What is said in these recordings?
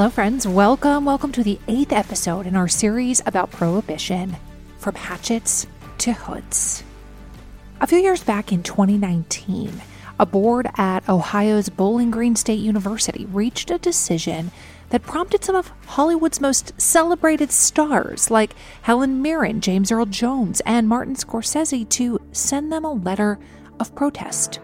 Hello, friends. Welcome. Welcome to the eighth episode in our series about prohibition from hatchets to hoods. A few years back in 2019, a board at Ohio's Bowling Green State University reached a decision that prompted some of Hollywood's most celebrated stars, like Helen Mirren, James Earl Jones, and Martin Scorsese, to send them a letter of protest.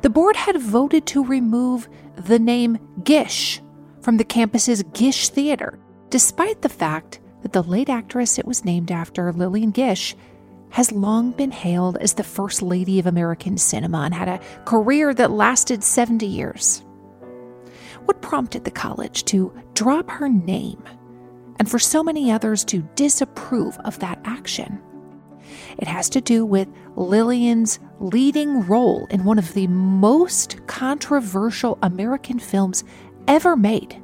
The board had voted to remove the name Gish from the campus's Gish Theater, despite the fact that the late actress it was named after, Lillian Gish, has long been hailed as the first lady of American cinema and had a career that lasted 70 years. What prompted the college to drop her name and for so many others to disapprove of that action? It has to do with Lillian's leading role in one of the most controversial American films ever made.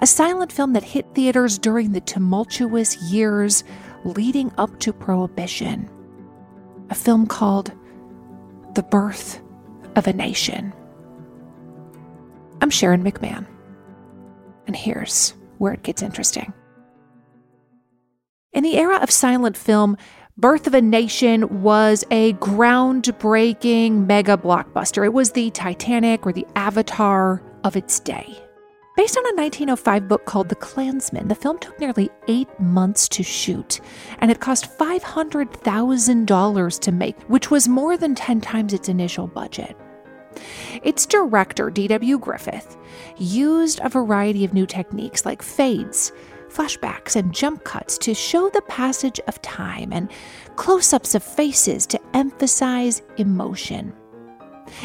A silent film that hit theaters during the tumultuous years leading up to Prohibition. A film called The Birth of a Nation. I'm Sharon McMahon, and here's where it gets interesting. In the era of silent film, Birth of a Nation was a groundbreaking mega blockbuster. It was the Titanic or the Avatar of its day. Based on a 1905 book called The Clansman, the film took nearly eight months to shoot, and it cost $500,000 to make, which was more than 10 times its initial budget. Its director, D.W. Griffith, used a variety of new techniques like fades, flashbacks, and jump cuts to show the passage of time and close ups of faces to emphasize emotion.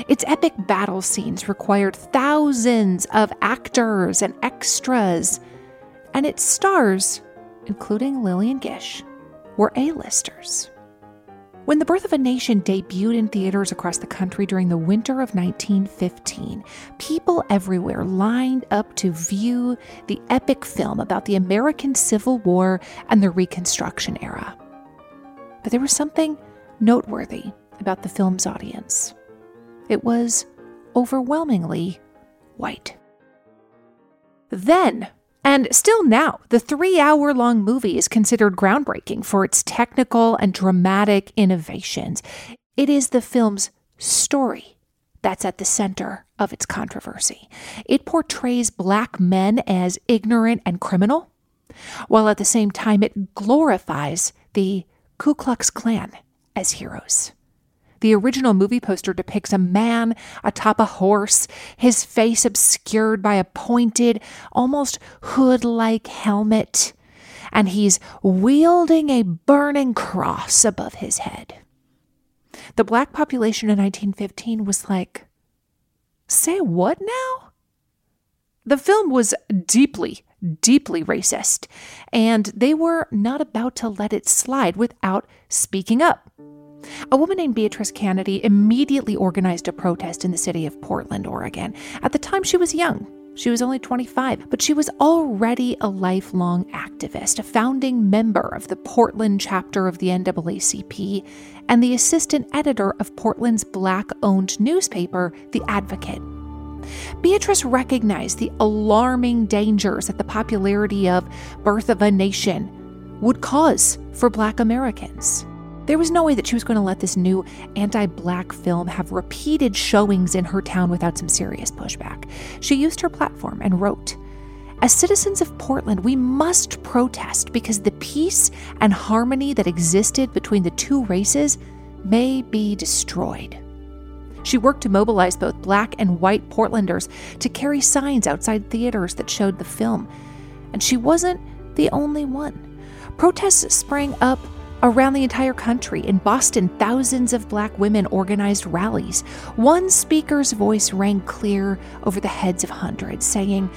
Its epic battle scenes required thousands of actors and extras, and its stars, including Lillian Gish, were A-listers. When The Birth of a Nation debuted in theaters across the country during the winter of 1915, people everywhere lined up to view the epic film about the American Civil War and the Reconstruction era. But there was something noteworthy about the film's audience. It was overwhelmingly white. Then, and still now, the three hour long movie is considered groundbreaking for its technical and dramatic innovations. It is the film's story that's at the center of its controversy. It portrays black men as ignorant and criminal, while at the same time it glorifies the Ku Klux Klan as heroes. The original movie poster depicts a man atop a horse, his face obscured by a pointed, almost hood like helmet, and he's wielding a burning cross above his head. The black population in 1915 was like, say what now? The film was deeply, deeply racist, and they were not about to let it slide without speaking up. A woman named Beatrice Cannady immediately organized a protest in the city of Portland, Oregon. At the time, she was young. She was only 25, but she was already a lifelong activist, a founding member of the Portland chapter of the NAACP, and the assistant editor of Portland's black owned newspaper, The Advocate. Beatrice recognized the alarming dangers that the popularity of Birth of a Nation would cause for black Americans. There was no way that she was going to let this new anti black film have repeated showings in her town without some serious pushback. She used her platform and wrote, as citizens of Portland, we must protest because the peace and harmony that existed between the two races may be destroyed. She worked to mobilize both black and white Portlanders to carry signs outside theaters that showed the film. And she wasn't the only one. Protests sprang up Around the entire country, in Boston, thousands of black women organized rallies. One speaker's voice rang clear over the heads of hundreds, saying,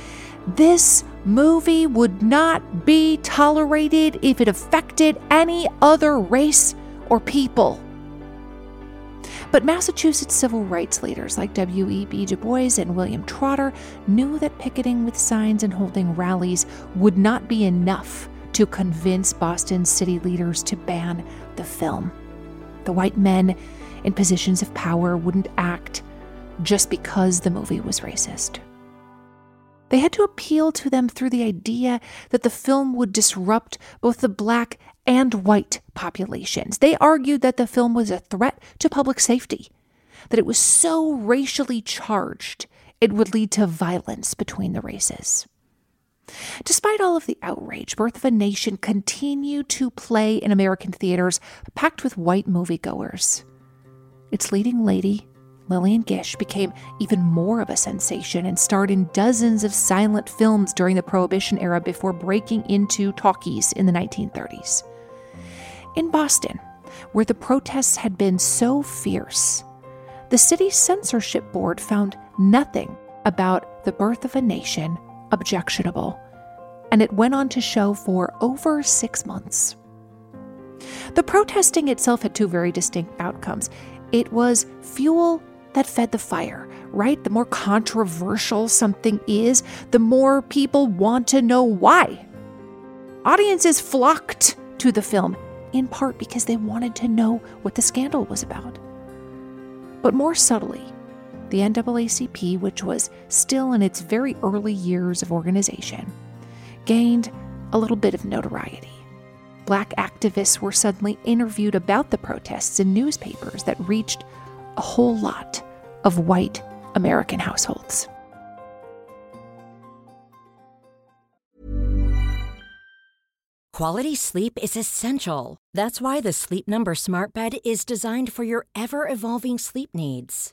This movie would not be tolerated if it affected any other race or people. But Massachusetts civil rights leaders like W.E.B. Du Bois and William Trotter knew that picketing with signs and holding rallies would not be enough to convince Boston city leaders to ban the film. The white men in positions of power wouldn't act just because the movie was racist. They had to appeal to them through the idea that the film would disrupt both the black and white populations. They argued that the film was a threat to public safety, that it was so racially charged it would lead to violence between the races. Despite all of the outrage, Birth of a Nation continued to play in American theaters packed with white moviegoers. Its leading lady, Lillian Gish, became even more of a sensation and starred in dozens of silent films during the Prohibition era before breaking into talkies in the 1930s. In Boston, where the protests had been so fierce, the city's censorship board found nothing about the birth of a nation objectionable, and it went on to show for over six months. The protesting itself had two very distinct outcomes. It was fuel that fed the fire, right? The more controversial something is, the more people want to know why. Audiences flocked to the film, in part because they wanted to know what the scandal was about. But more subtly, the NAACP, which was still in its very early years of organization, gained a little bit of notoriety. Black activists were suddenly interviewed about the protests in newspapers that reached a whole lot of white American households. Quality sleep is essential. That's why the Sleep Number Smart Bed is designed for your ever evolving sleep needs.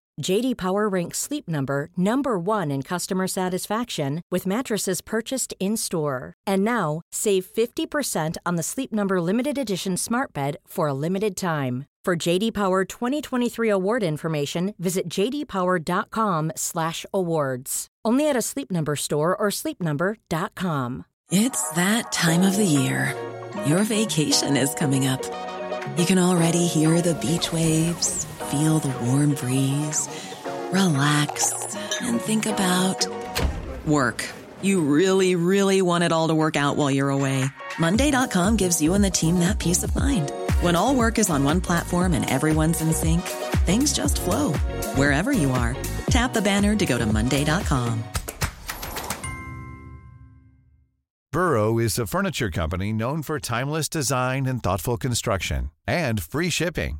JD Power ranks Sleep Number number 1 in customer satisfaction with mattresses purchased in-store. And now, save 50% on the Sleep Number limited edition Smart Bed for a limited time. For JD Power 2023 award information, visit jdpower.com/awards. Only at a Sleep Number store or sleepnumber.com. It's that time of the year. Your vacation is coming up. You can already hear the beach waves, feel the warm breeze, relax, and think about work. You really, really want it all to work out while you're away. Monday.com gives you and the team that peace of mind. When all work is on one platform and everyone's in sync, things just flow wherever you are. Tap the banner to go to Monday.com. Burrow is a furniture company known for timeless design and thoughtful construction and free shipping,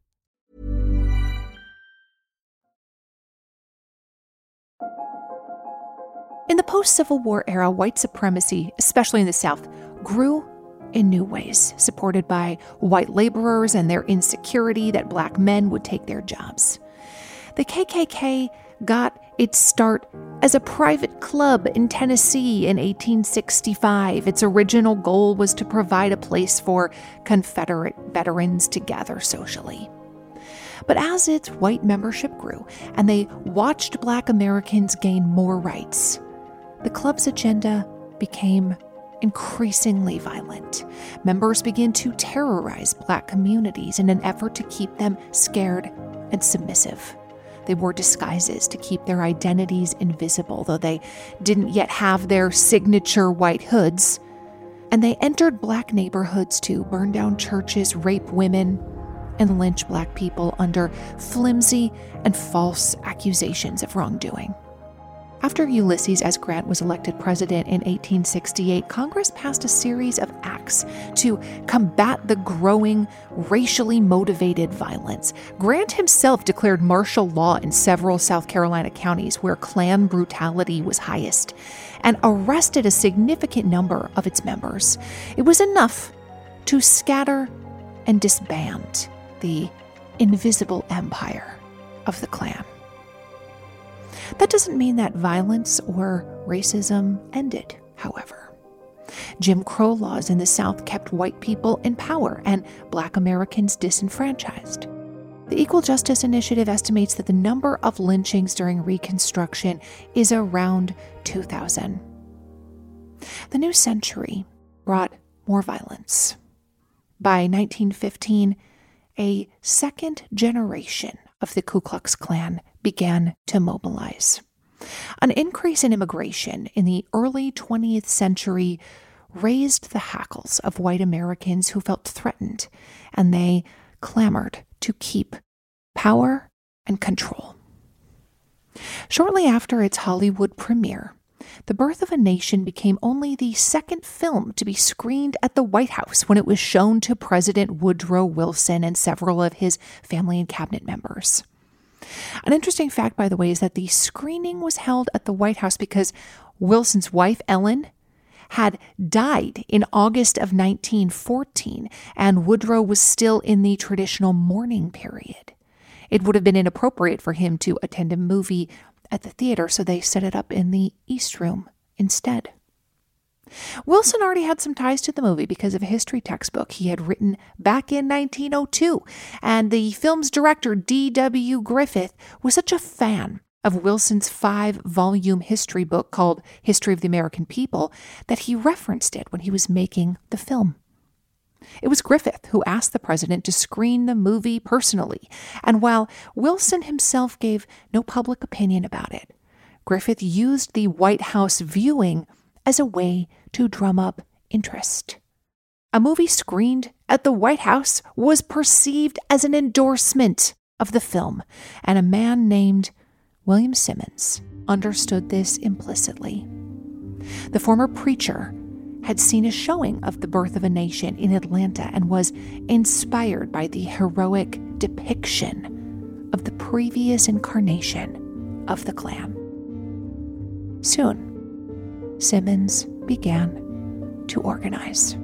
In the post Civil War era, white supremacy, especially in the South, grew in new ways, supported by white laborers and their insecurity that black men would take their jobs. The KKK got its start as a private club in Tennessee in 1865. Its original goal was to provide a place for Confederate veterans to gather socially. But as its white membership grew and they watched black Americans gain more rights, the club's agenda became increasingly violent. Members began to terrorize black communities in an effort to keep them scared and submissive. They wore disguises to keep their identities invisible, though they didn't yet have their signature white hoods. And they entered black neighborhoods to burn down churches, rape women, and lynch black people under flimsy and false accusations of wrongdoing. After Ulysses S. Grant was elected president in 1868, Congress passed a series of acts to combat the growing racially motivated violence. Grant himself declared martial law in several South Carolina counties where Klan brutality was highest and arrested a significant number of its members. It was enough to scatter and disband the invisible empire of the Klan. That doesn't mean that violence or racism ended, however. Jim Crow laws in the South kept white people in power and black Americans disenfranchised. The Equal Justice Initiative estimates that the number of lynchings during Reconstruction is around 2,000. The new century brought more violence. By 1915, a second generation of the Ku Klux Klan began to mobilize. An increase in immigration in the early 20th century raised the hackles of white Americans who felt threatened, and they clamored to keep power and control. Shortly after its Hollywood premiere, The Birth of a Nation became only the second film to be screened at the White House when it was shown to President Woodrow Wilson and several of his family and cabinet members. An interesting fact, by the way, is that the screening was held at the White House because Wilson's wife, Ellen, had died in August of 1914, and Woodrow was still in the traditional mourning period. It would have been inappropriate for him to attend a movie at the theater, so they set it up in the East Room instead. Wilson already had some ties to the movie because of a history textbook he had written back in 1902, and the film's director, D.W. Griffith, was such a fan of Wilson's five volume history book called History of the American People that he referenced it when he was making the film. It was Griffith who asked the president to screen the movie personally, and while Wilson himself gave no public opinion about it, Griffith used the White House viewing as a way to drum up interest. A movie screened at the White House was perceived as an endorsement of the film, and a man named William Simmons understood this implicitly. The former preacher had seen a showing of The Birth of a Nation in Atlanta and was inspired by the heroic depiction of the previous incarnation of the Klan. Soon, Simmons began to organize.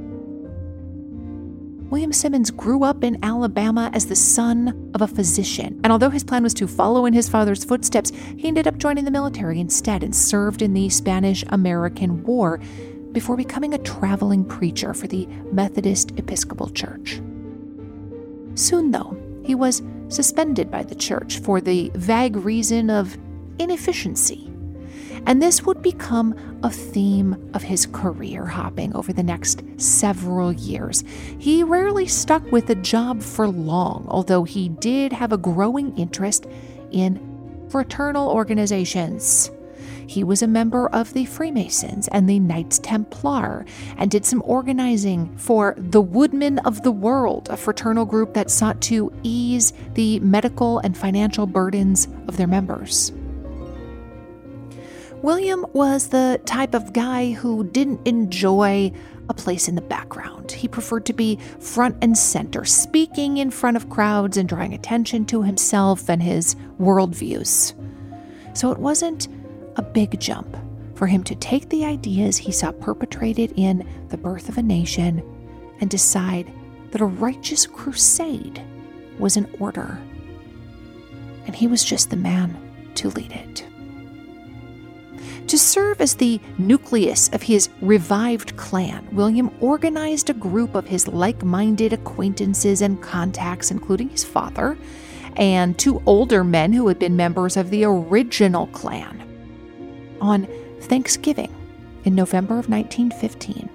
William Simmons grew up in Alabama as the son of a physician, and although his plan was to follow in his father's footsteps, he ended up joining the military instead and served in the Spanish American War before becoming a traveling preacher for the Methodist Episcopal Church. Soon, though, he was suspended by the church for the vague reason of inefficiency and this would become a theme of his career hopping over the next several years. He rarely stuck with a job for long, although he did have a growing interest in fraternal organizations. He was a member of the Freemasons and the Knights Templar and did some organizing for the Woodmen of the World, a fraternal group that sought to ease the medical and financial burdens of their members. William was the type of guy who didn't enjoy a place in the background. He preferred to be front and center, speaking in front of crowds and drawing attention to himself and his worldviews. So it wasn't a big jump for him to take the ideas he saw perpetrated in The Birth of a Nation and decide that a righteous crusade was in order. And he was just the man to lead it. To serve as the nucleus of his revived Klan, William organized a group of his like minded acquaintances and contacts, including his father and two older men who had been members of the original Klan. On Thanksgiving in November of 1915,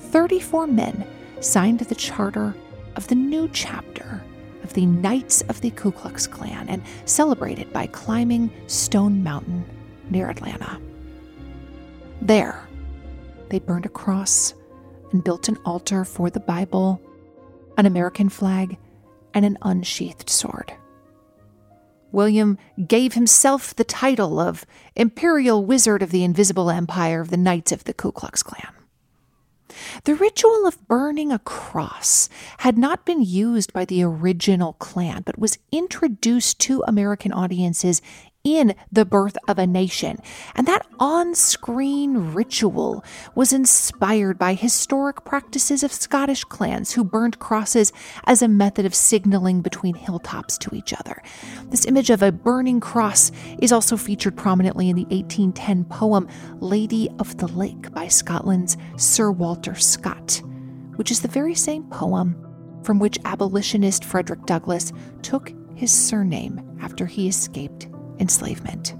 34 men signed the charter of the new chapter of the Knights of the Ku Klux Klan and celebrated by climbing Stone Mountain near Atlanta. There, they burned a cross and built an altar for the Bible, an American flag, and an unsheathed sword. William gave himself the title of Imperial Wizard of the Invisible Empire of the Knights of the Ku Klux Klan. The ritual of burning a cross had not been used by the original Klan, but was introduced to American audiences in the birth of a nation. And that on screen ritual was inspired by historic practices of Scottish clans who burned crosses as a method of signaling between hilltops to each other. This image of a burning cross is also featured prominently in the 1810 poem Lady of the Lake by Scotland's Sir Walter Scott, which is the very same poem from which abolitionist Frederick Douglass took his surname after he escaped enslavement.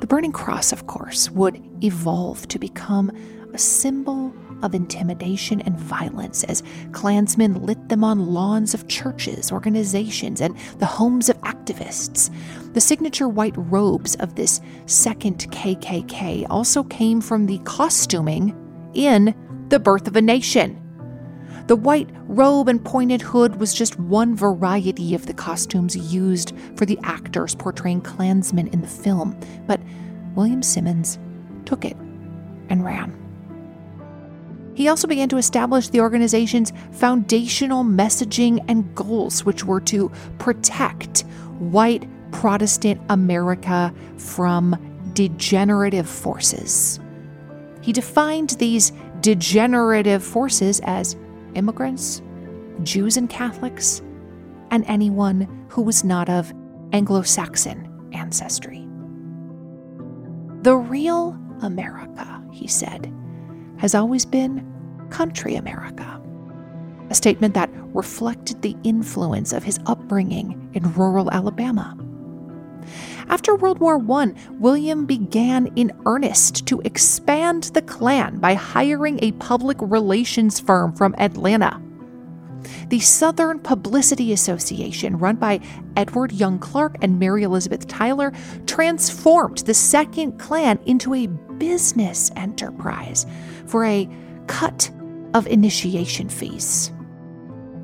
The Burning Cross, of course, would evolve to become a symbol of intimidation and violence as Klansmen lit them on lawns of churches, organizations, and the homes of activists. The signature white robes of this second KKK also came from the costuming in The Birth of a Nation. The white robe and pointed hood was just one variety of the costumes used for the actors portraying Klansmen in the film, but William Simmons took it and ran. He also began to establish the organization's foundational messaging and goals, which were to protect white Protestant America from degenerative forces. He defined these degenerative forces as immigrants, Jews and Catholics, and anyone who was not of Anglo Saxon ancestry. The real America, he said, has always been country America. A statement that reflected the influence of his upbringing in rural Alabama. After World War I, William began in earnest to expand the Klan by hiring a public relations firm from Atlanta. The Southern Publicity Association, run by Edward Young Clarke and Mary Elizabeth Tyler, transformed the Second Klan into a business enterprise for a cut of initiation fees.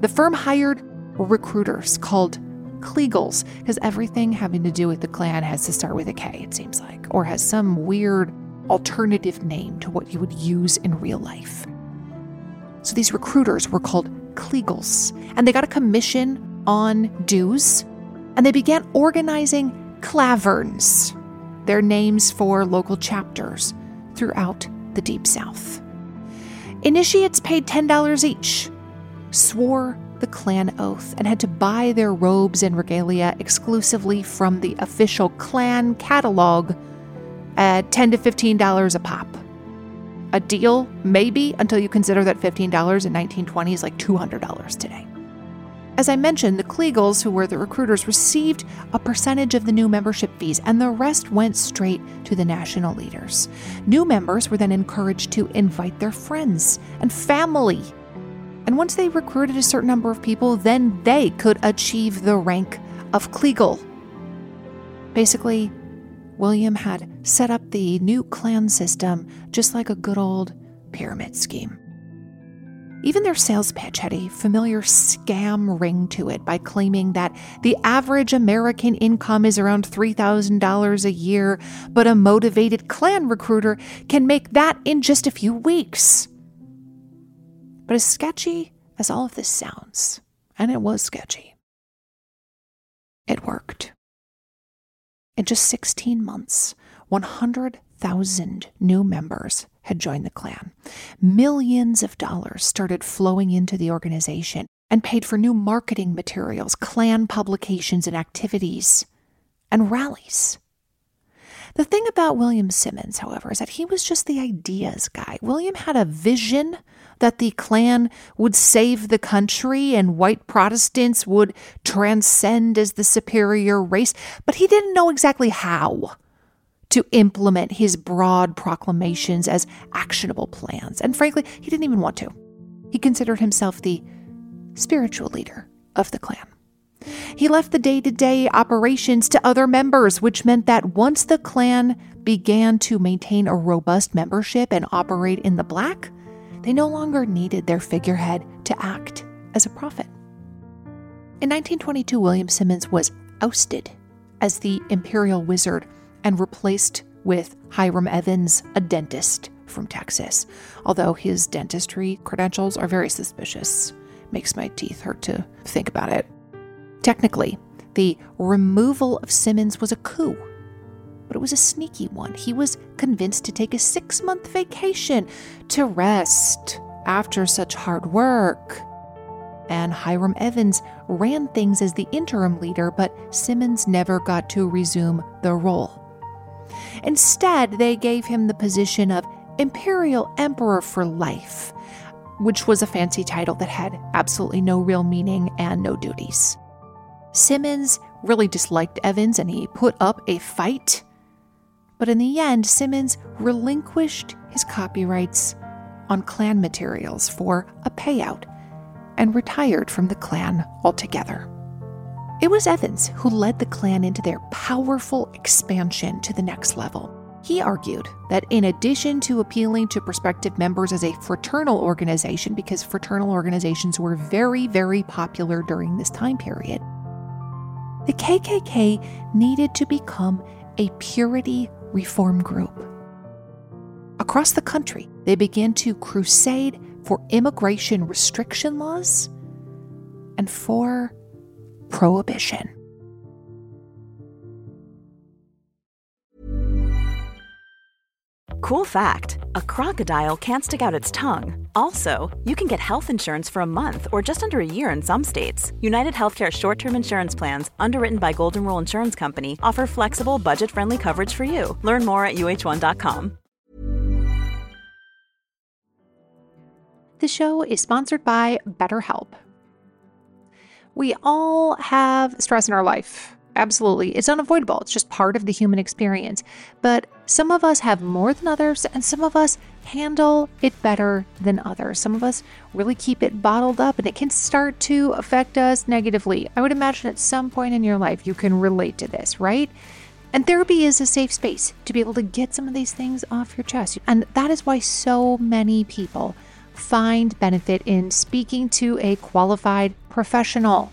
The firm hired recruiters called Kleagles, because everything having to do with the Klan has to start with a K, it seems like, or has some weird alternative name to what you would use in real life. So these recruiters were called Kleagles, and they got a commission on dues, and they began organizing klaverns, their names for local chapters throughout the Deep South. Initiates paid $10 each, swore the Klan oath, and had to buy their robes and regalia exclusively from the official Klan catalog at 10 to $15 a pop. A deal, maybe, until you consider that $15 in 1920 is like $200 today. As I mentioned, the Kleagles, who were the recruiters, received a percentage of the new membership fees, and the rest went straight to the national leaders. New members were then encouraged to invite their friends and family. And once they recruited a certain number of people, then they could achieve the rank of Kleagle. Basically, William had set up the new Klan system just like a good old pyramid scheme. Even their sales pitch had a familiar scam ring to it by claiming that the average American income is around $3,000 a year, but a motivated Klan recruiter can make that in just a few weeks. But as sketchy as all of this sounds, and it was sketchy, it worked. In just 16 months, 100,000 new members had joined the Klan. Millions of dollars started flowing into the organization and paid for new marketing materials, Klan publications and activities, and rallies. The thing about William Simmons, however, is that he was just the ideas guy. William had a vision that the Klan would save the country and white Protestants would transcend as the superior race, but he didn't know exactly how to implement his broad proclamations as actionable plans. And frankly, he didn't even want to. He considered himself the spiritual leader of the Klan. He left the day to day operations to other members, which meant that once the Klan began to maintain a robust membership and operate in the black, they no longer needed their figurehead to act as a prophet. In 1922, William Simmons was ousted as the imperial wizard and replaced with Hiram Evans, a dentist from Texas. Although his dentistry credentials are very suspicious, makes my teeth hurt to think about it. Technically, the removal of Simmons was a coup, but it was a sneaky one. He was convinced to take a six month vacation to rest after such hard work. And Hiram Evans ran things as the interim leader, but Simmons never got to resume the role. Instead, they gave him the position of Imperial Emperor for life, which was a fancy title that had absolutely no real meaning and no duties. Simmons really disliked Evans and he put up a fight. But in the end, Simmons relinquished his copyrights on Klan materials for a payout and retired from the Klan altogether. It was Evans who led the Klan into their powerful expansion to the next level. He argued that in addition to appealing to prospective members as a fraternal organization, because fraternal organizations were very, very popular during this time period, the KKK needed to become a purity reform group. Across the country, they began to crusade for immigration restriction laws and for prohibition. Cool fact a crocodile can't stick out its tongue. Also, you can get health insurance for a month or just under a year in some states. United Healthcare short term insurance plans, underwritten by Golden Rule Insurance Company, offer flexible, budget friendly coverage for you. Learn more at uh1.com. The show is sponsored by BetterHelp. We all have stress in our life. Absolutely. It's unavoidable. It's just part of the human experience. But some of us have more than others, and some of us handle it better than others. Some of us really keep it bottled up, and it can start to affect us negatively. I would imagine at some point in your life you can relate to this, right? And therapy is a safe space to be able to get some of these things off your chest. And that is why so many people find benefit in speaking to a qualified professional.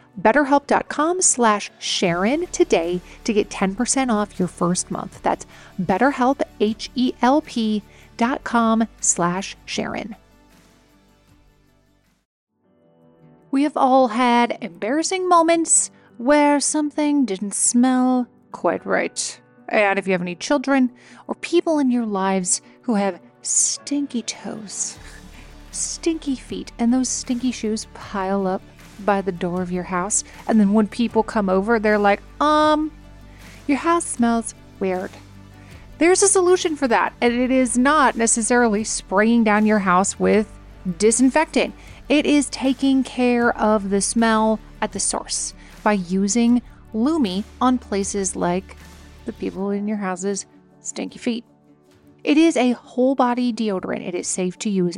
betterhelp.com slash Sharon today to get 10% off your first month. That's betterhelp, H-E-L-P dot com slash Sharon. We have all had embarrassing moments where something didn't smell quite right. And if you have any children or people in your lives who have stinky toes, stinky feet, and those stinky shoes pile up by the door of your house, and then when people come over, they're like, um, your house smells weird. There's a solution for that, and it is not necessarily spraying down your house with disinfectant. It is taking care of the smell at the source by using Lume on places like the people in your house's stinky feet. It is a whole body deodorant. It is safe to use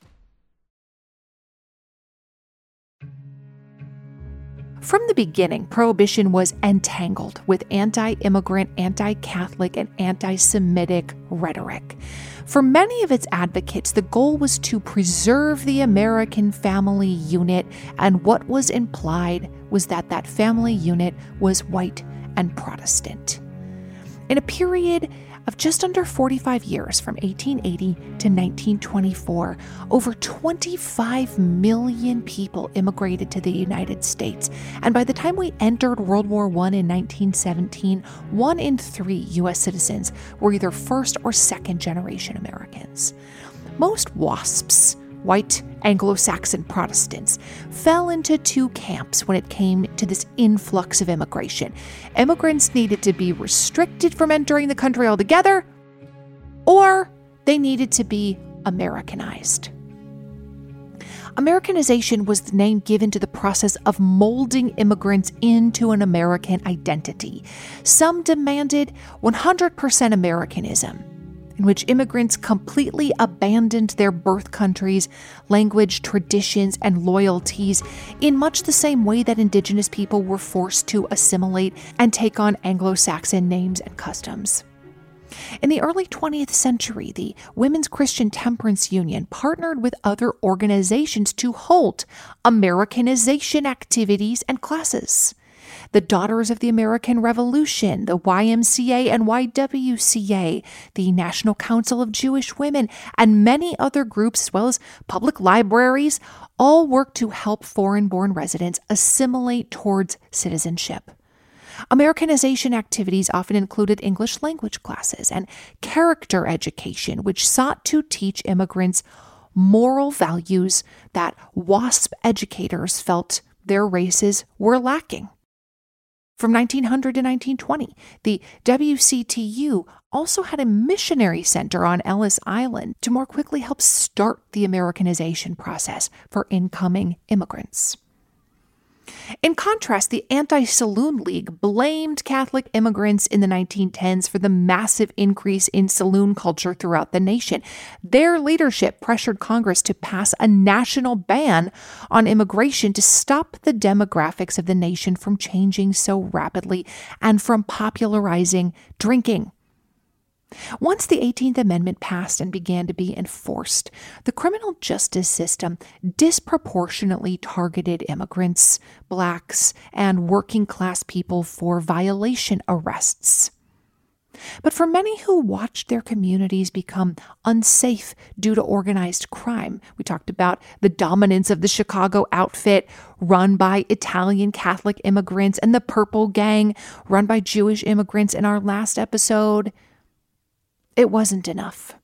From the beginning, prohibition was entangled with anti immigrant, anti Catholic, and anti Semitic rhetoric. For many of its advocates, the goal was to preserve the American family unit, and what was implied was that that family unit was white and Protestant. In a period of just under 45 years, from 1880 to 1924, over 25 million people immigrated to the United States. And by the time we entered World War I in 1917, one in three U.S. citizens were either first or second generation Americans. Most WASPs white Anglo Saxon Protestants, fell into two camps when it came to this influx of immigration. Immigrants needed to be restricted from entering the country altogether, or they needed to be Americanized. Americanization was the name given to the process of molding immigrants into an American identity. Some demanded 100% Americanism, in which immigrants completely abandoned their birth countries, language, traditions, and loyalties in much the same way that indigenous people were forced to assimilate and take on Anglo Saxon names and customs. In the early 20th century, the Women's Christian Temperance Union partnered with other organizations to halt Americanization activities and classes. The Daughters of the American Revolution, the YMCA and YWCA, the National Council of Jewish Women, and many other groups, as well as public libraries, all work to help foreign born residents assimilate towards citizenship. Americanization activities often included English language classes and character education, which sought to teach immigrants moral values that WASP educators felt their races were lacking. From 1900 to 1920, the WCTU also had a missionary center on Ellis Island to more quickly help start the Americanization process for incoming immigrants. In contrast, the Anti Saloon League blamed Catholic immigrants in the 1910s for the massive increase in saloon culture throughout the nation. Their leadership pressured Congress to pass a national ban on immigration to stop the demographics of the nation from changing so rapidly and from popularizing drinking. Once the 18th Amendment passed and began to be enforced, the criminal justice system disproportionately targeted immigrants, blacks, and working class people for violation arrests. But for many who watched their communities become unsafe due to organized crime, we talked about the dominance of the Chicago outfit run by Italian Catholic immigrants and the Purple Gang run by Jewish immigrants in our last episode it wasn't enough.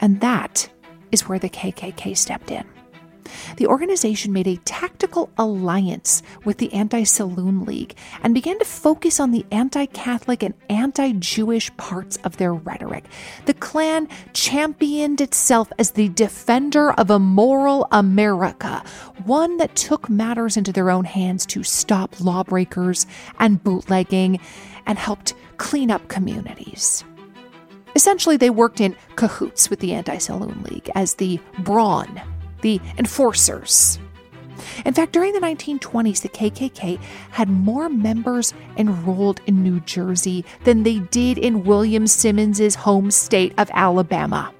And that is where the KKK stepped in. The organization made a tactical alliance with the Anti Saloon League and began to focus on the anti Catholic and anti Jewish parts of their rhetoric. The Klan championed itself as the defender of a moral America, one that took matters into their own hands to stop lawbreakers and bootlegging and helped clean up communities. Essentially, they worked in cahoots with the Anti Saloon League as the brawn, the enforcers. In fact, during the 1920s, the KKK had more members enrolled in New Jersey than they did in William Simmons's home state of Alabama.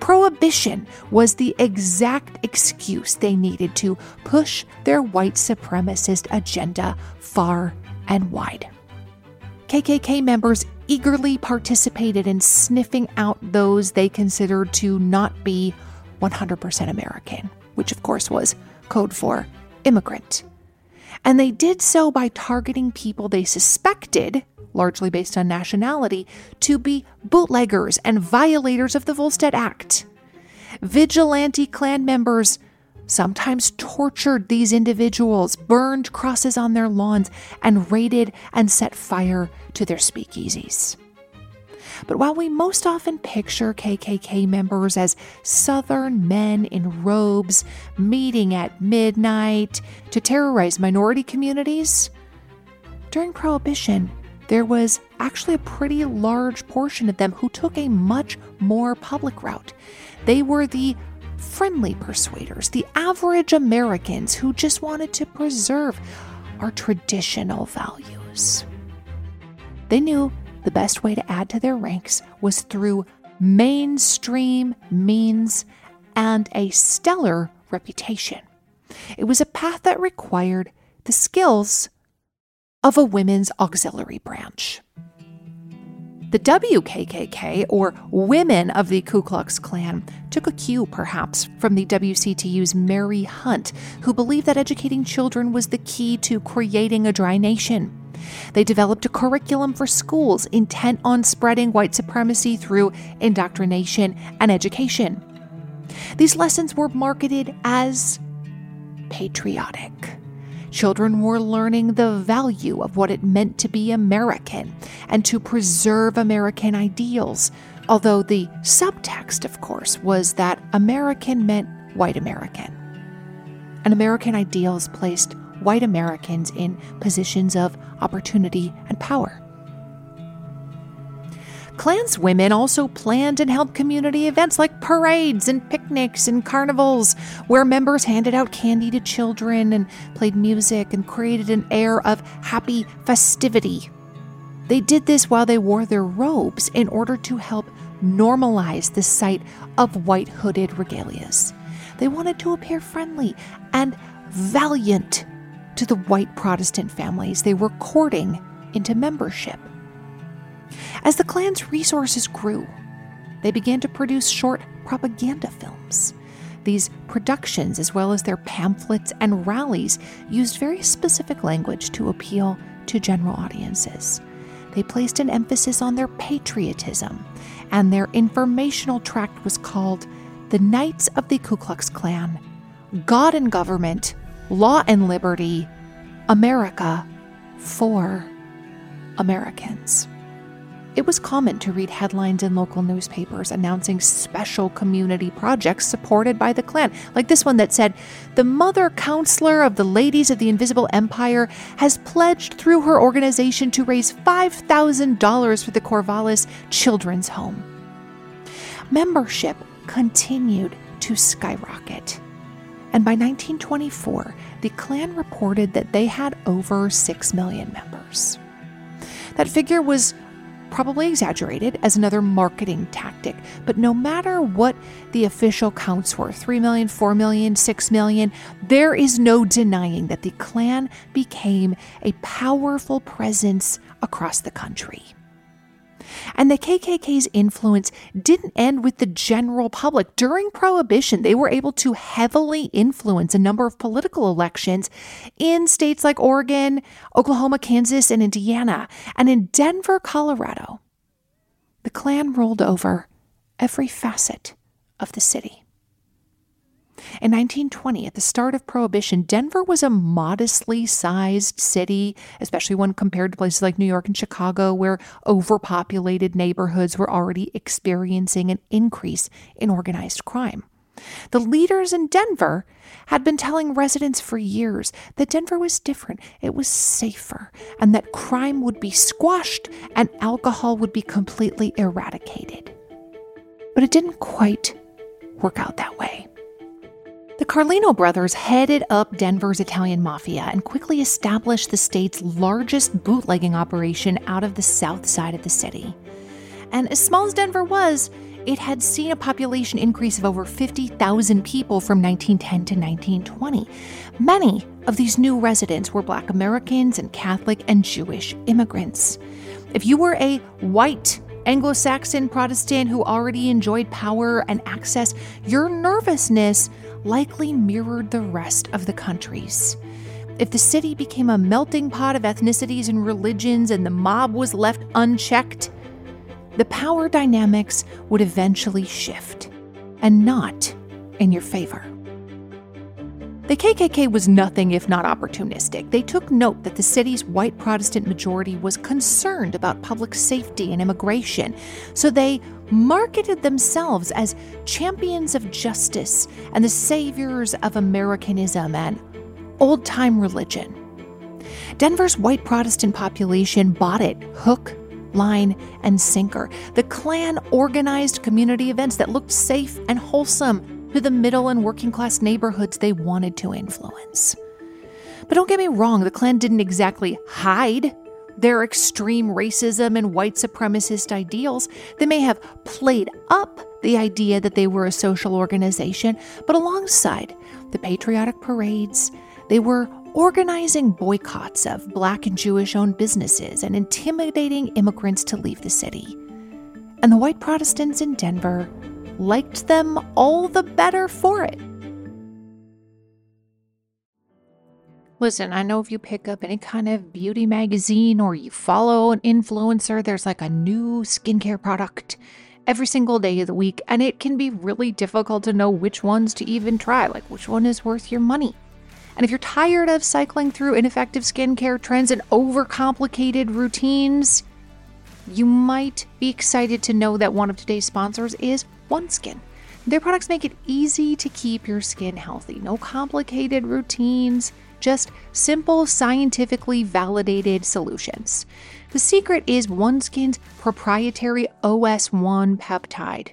Prohibition was the exact excuse they needed to push their white supremacist agenda far and wide. KKK members eagerly participated in sniffing out those they considered to not be 100% American, which of course was code for immigrant. And they did so by targeting people they suspected, largely based on nationality, to be bootleggers and violators of the Volstead Act. Vigilante Klan members sometimes tortured these individuals, burned crosses on their lawns, and raided and set fire to their speakeasies. But while we most often picture KKK members as Southern men in robes meeting at midnight to terrorize minority communities, during Prohibition, there was actually a pretty large portion of them who took a much more public route. They were the friendly persuaders, the average Americans who just wanted to preserve our traditional values. They knew the best way to add to their ranks was through mainstream means and a stellar reputation. It was a path that required the skills of a women's auxiliary branch. The WKKK, or Women of the Ku Klux Klan, took a cue, perhaps, from the WCTU's Mary Hunt, who believed that educating children was the key to creating a dry nation. They developed a curriculum for schools intent on spreading white supremacy through indoctrination and education. These lessons were marketed as patriotic. Children were learning the value of what it meant to be American and to preserve American ideals, although the subtext, of course, was that American meant white American. And American ideals placed white Americans in positions of opportunity and power. Klanswomen also planned and held community events like parades and picnics and carnivals, where members handed out candy to children and played music and created an air of happy festivity. They did this while they wore their robes in order to help normalize the sight of white hooded regalias. They wanted to appear friendly and valiant to the white Protestant families they were courting into membership. As the Klan's resources grew, they began to produce short propaganda films. These productions, as well as their pamphlets and rallies, used very specific language to appeal to general audiences. They placed an emphasis on their patriotism, and their informational tract was called The Knights of the Ku Klux Klan God and Government, Law and Liberty, America for Americans. It was common to read headlines in local newspapers announcing special community projects supported by the Klan, like this one that said, The Mother Counselor of the Ladies of the Invisible Empire has pledged through her organization to raise $5,000 for the Corvallis Children's Home. Membership continued to skyrocket. And by 1924, the Klan reported that they had over 6 million members. That figure was probably exaggerated as another marketing tactic. But no matter what the official counts were 3 million, 4 million, 6 million there is no denying that the Klan became a powerful presence across the country. And the KKK's influence didn't end with the general public. During Prohibition, they were able to heavily influence a number of political elections in states like Oregon, Oklahoma, Kansas, and Indiana. And in Denver, Colorado, the Klan rolled over every facet of the city. In 1920, at the start of Prohibition, Denver was a modestly sized city, especially when compared to places like New York and Chicago, where overpopulated neighborhoods were already experiencing an increase in organized crime. The leaders in Denver had been telling residents for years that Denver was different, it was safer, and that crime would be squashed and alcohol would be completely eradicated. But it didn't quite work out that way. The Carlino brothers headed up Denver's Italian mafia and quickly established the state's largest bootlegging operation out of the south side of the city. And as small as Denver was, it had seen a population increase of over 50,000 people from 1910 to 1920. Many of these new residents were Black Americans and Catholic and Jewish immigrants. If you were a white Anglo Saxon Protestant who already enjoyed power and access, your nervousness likely mirrored the rest of the country's. If the city became a melting pot of ethnicities and religions and the mob was left unchecked, the power dynamics would eventually shift, and not in your favor. The KKK was nothing if not opportunistic. They took note that the city's white Protestant majority was concerned about public safety and immigration, so they marketed themselves as champions of justice and the saviors of Americanism and old time religion. Denver's white Protestant population bought it hook, line, and sinker. The Klan organized community events that looked safe and wholesome to the middle and working class neighborhoods they wanted to influence. But don't get me wrong, the Klan didn't exactly hide their extreme racism and white supremacist ideals. They may have played up the idea that they were a social organization, but alongside the patriotic parades, they were organizing boycotts of black and Jewish owned businesses and intimidating immigrants to leave the city. And the white Protestants in Denver liked them all the better for it. Listen, I know if you pick up any kind of beauty magazine or you follow an influencer, there's like a new skincare product every single day of the week, and it can be really difficult to know which ones to even try, like which one is worth your money. And if you're tired of cycling through ineffective skincare trends and overcomplicated routines, you might be excited to know that one of today's sponsors is OneSkin. Their products make it easy to keep your skin healthy. No complicated routines, just simple, scientifically validated solutions. The secret is OneSkin's proprietary OS1 peptide.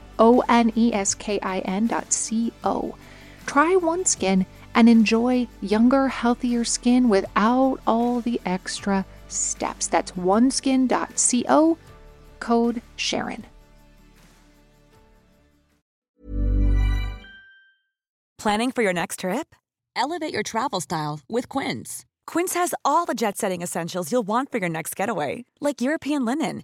O N E S K I N dot C O. Try OneSkin and enjoy younger, healthier skin without all the extra steps. That's oneskin.co, code Sharon. Planning for your next trip? Elevate your travel style with Quince. Quince has all the jet setting essentials you'll want for your next getaway, like European linen,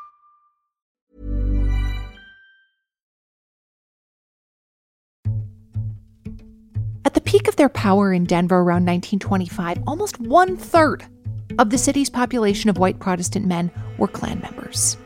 peak of their power in Denver around 1925, almost one third of the city's population of white Protestant men were Klan members.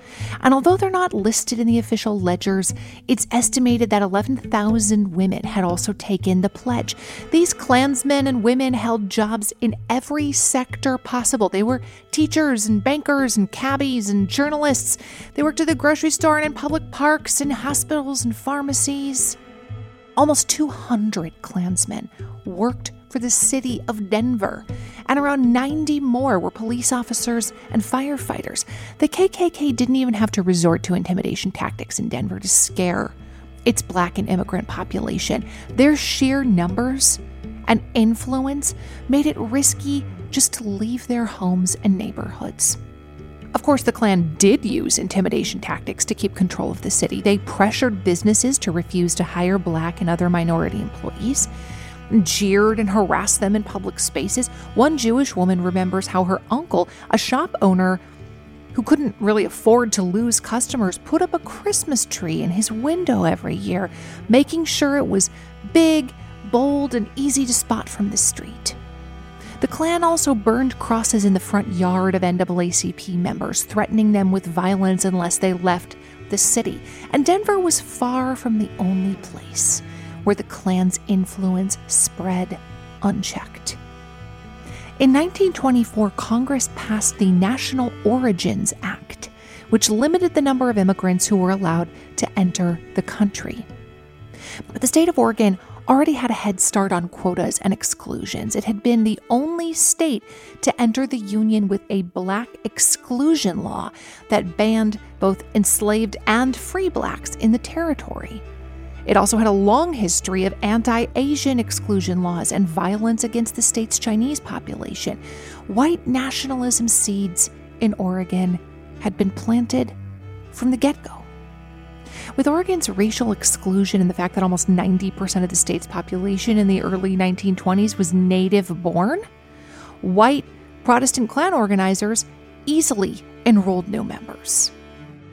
And although they're not listed in the official ledgers, it's estimated that 11,000 women had also taken the pledge. These Klansmen and women held jobs in every sector possible. They were teachers and bankers and cabbies and journalists. They worked at the grocery store and in public parks and hospitals and pharmacies. Almost 200 Klansmen worked for the city of Denver, and around 90 more were police officers and firefighters. The KKK didn't even have to resort to intimidation tactics in Denver to scare its black and immigrant population. Their sheer numbers and influence made it risky just to leave their homes and neighborhoods. Of course, the Klan did use intimidation tactics to keep control of the city. They pressured businesses to refuse to hire black and other minority employees, jeered and harassed them in public spaces. One Jewish woman remembers how her uncle, a shop owner who couldn't really afford to lose customers, put up a Christmas tree in his window every year, making sure it was big, bold, and easy to spot from the street. The Klan also burned crosses in the front yard of NAACP members, threatening them with violence unless they left the city. And Denver was far from the only place where the Klan's influence spread unchecked. In 1924, Congress passed the National Origins Act, which limited the number of immigrants who were allowed to enter the country. But the state of Oregon already had a head start on quotas and exclusions. It had been the only state to enter the Union with a black exclusion law that banned both enslaved and free blacks in the territory. It also had a long history of anti Asian exclusion laws and violence against the state's Chinese population. White nationalism seeds in Oregon had been planted from the get go. With Oregon's racial exclusion and the fact that almost 90% of the state's population in the early 1920s was native born, white Protestant Klan organizers easily enrolled new members.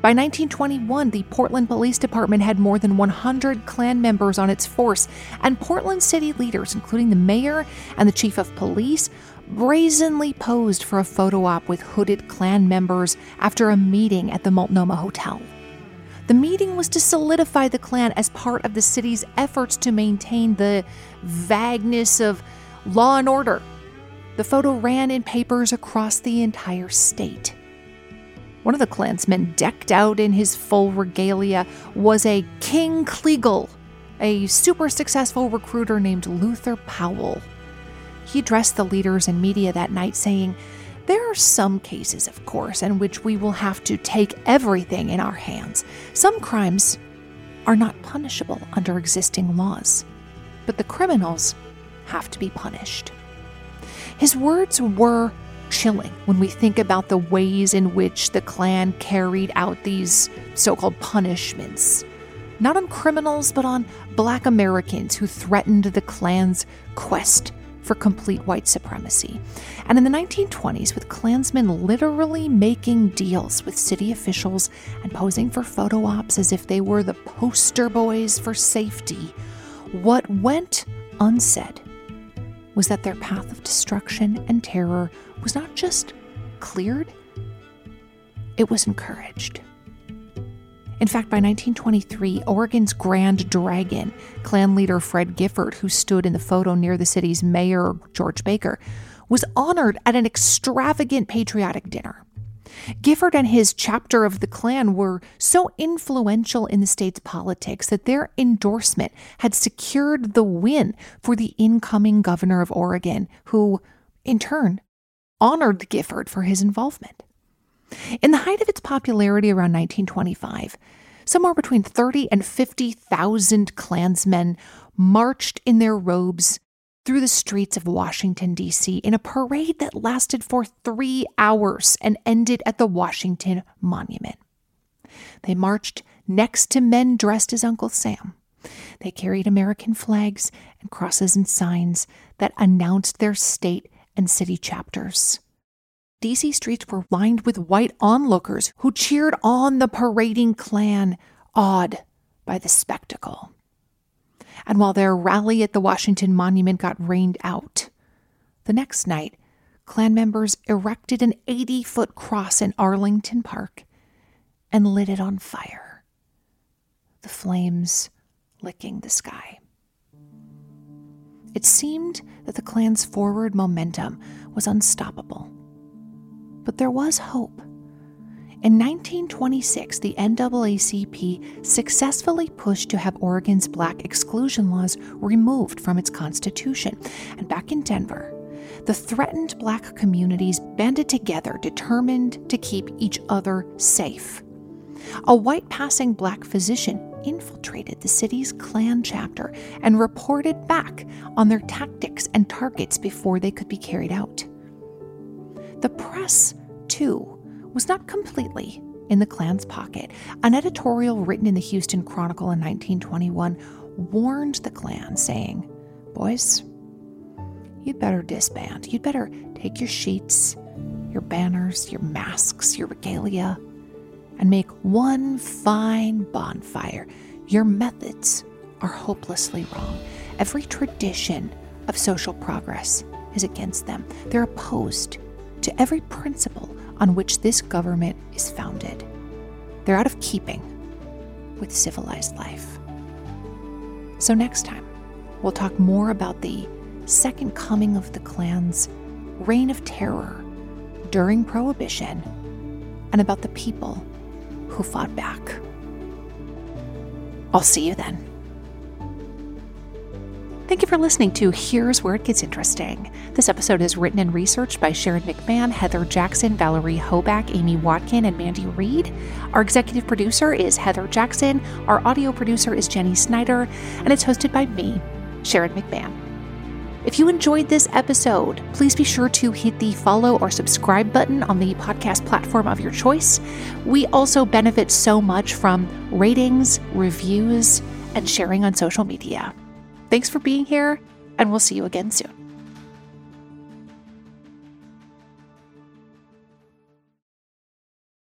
By 1921, the Portland Police Department had more than 100 Klan members on its force, and Portland city leaders, including the mayor and the chief of police, brazenly posed for a photo op with hooded Klan members after a meeting at the Multnomah Hotel. The meeting was to solidify the Klan as part of the city's efforts to maintain the vagueness of law and order. The photo ran in papers across the entire state. One of the Klansmen, decked out in his full regalia, was a King Kleagle, a super successful recruiter named Luther Powell. He addressed the leaders and media that night, saying, There are some cases, of course, in which we will have to take everything in our hands. Some crimes are not punishable under existing laws, but the criminals have to be punished. His words were chilling when we think about the ways in which the Klan carried out these so called punishments. Not on criminals, but on black Americans who threatened the Klan's quest for complete white supremacy. And in the 1920s, with Klansmen literally making deals with city officials and posing for photo ops as if they were the poster boys for safety, what went unsaid was that their path of destruction and terror was not just cleared, it was encouraged. In fact, by 1923, Oregon's Grand Dragon, Klan leader Fred Gifford, who stood in the photo near the city's mayor, George Baker, was honored at an extravagant patriotic dinner. Gifford and his chapter of the Klan were so influential in the state's politics that their endorsement had secured the win for the incoming governor of Oregon, who, in turn, honored Gifford for his involvement. In the height of its popularity around 1925, somewhere between 30 and 50,000 Klansmen marched in their robes through the streets of Washington, D.C., in a parade that lasted for three hours and ended at the Washington Monument. They marched next to men dressed as Uncle Sam. They carried American flags and crosses and signs that announced their state and city chapters. DC streets were lined with white onlookers who cheered on the parading Klan, awed by the spectacle. And while their rally at the Washington Monument got rained out, the next night, Klan members erected an 80 foot cross in Arlington Park and lit it on fire, the flames licking the sky. It seemed that the Klan's forward momentum was unstoppable. But there was hope. In 1926, the NAACP successfully pushed to have Oregon's black exclusion laws removed from its constitution. And back in Denver, the threatened black communities banded together, determined to keep each other safe. A white passing black physician infiltrated the city's Klan chapter and reported back on their tactics and targets before they could be carried out. The press, too, was not completely in the Klan's pocket. An editorial written in the Houston Chronicle in 1921 warned the Klan, saying, Boys, you'd better disband. You'd better take your sheets, your banners, your masks, your regalia, and make one fine bonfire. Your methods are hopelessly wrong. Every tradition of social progress is against them. They're opposed to every principle on which this government is founded. They're out of keeping with civilized life. So, next time, we'll talk more about the second coming of the Klan's reign of terror during Prohibition and about the people who fought back. I'll see you then. Thank you for listening to Here's Where It Gets Interesting. This episode is written and researched by Sharon McMahon, Heather Jackson, Valerie Hoback, Amy Watkin, and Mandy Reid. Our executive producer is Heather Jackson. Our audio producer is Jenny Snyder, and it's hosted by me, Sharon McMahon. If you enjoyed this episode, please be sure to hit the follow or subscribe button on the podcast platform of your choice. We also benefit so much from ratings, reviews, and sharing on social media. Thanks for being here, and we'll see you again soon.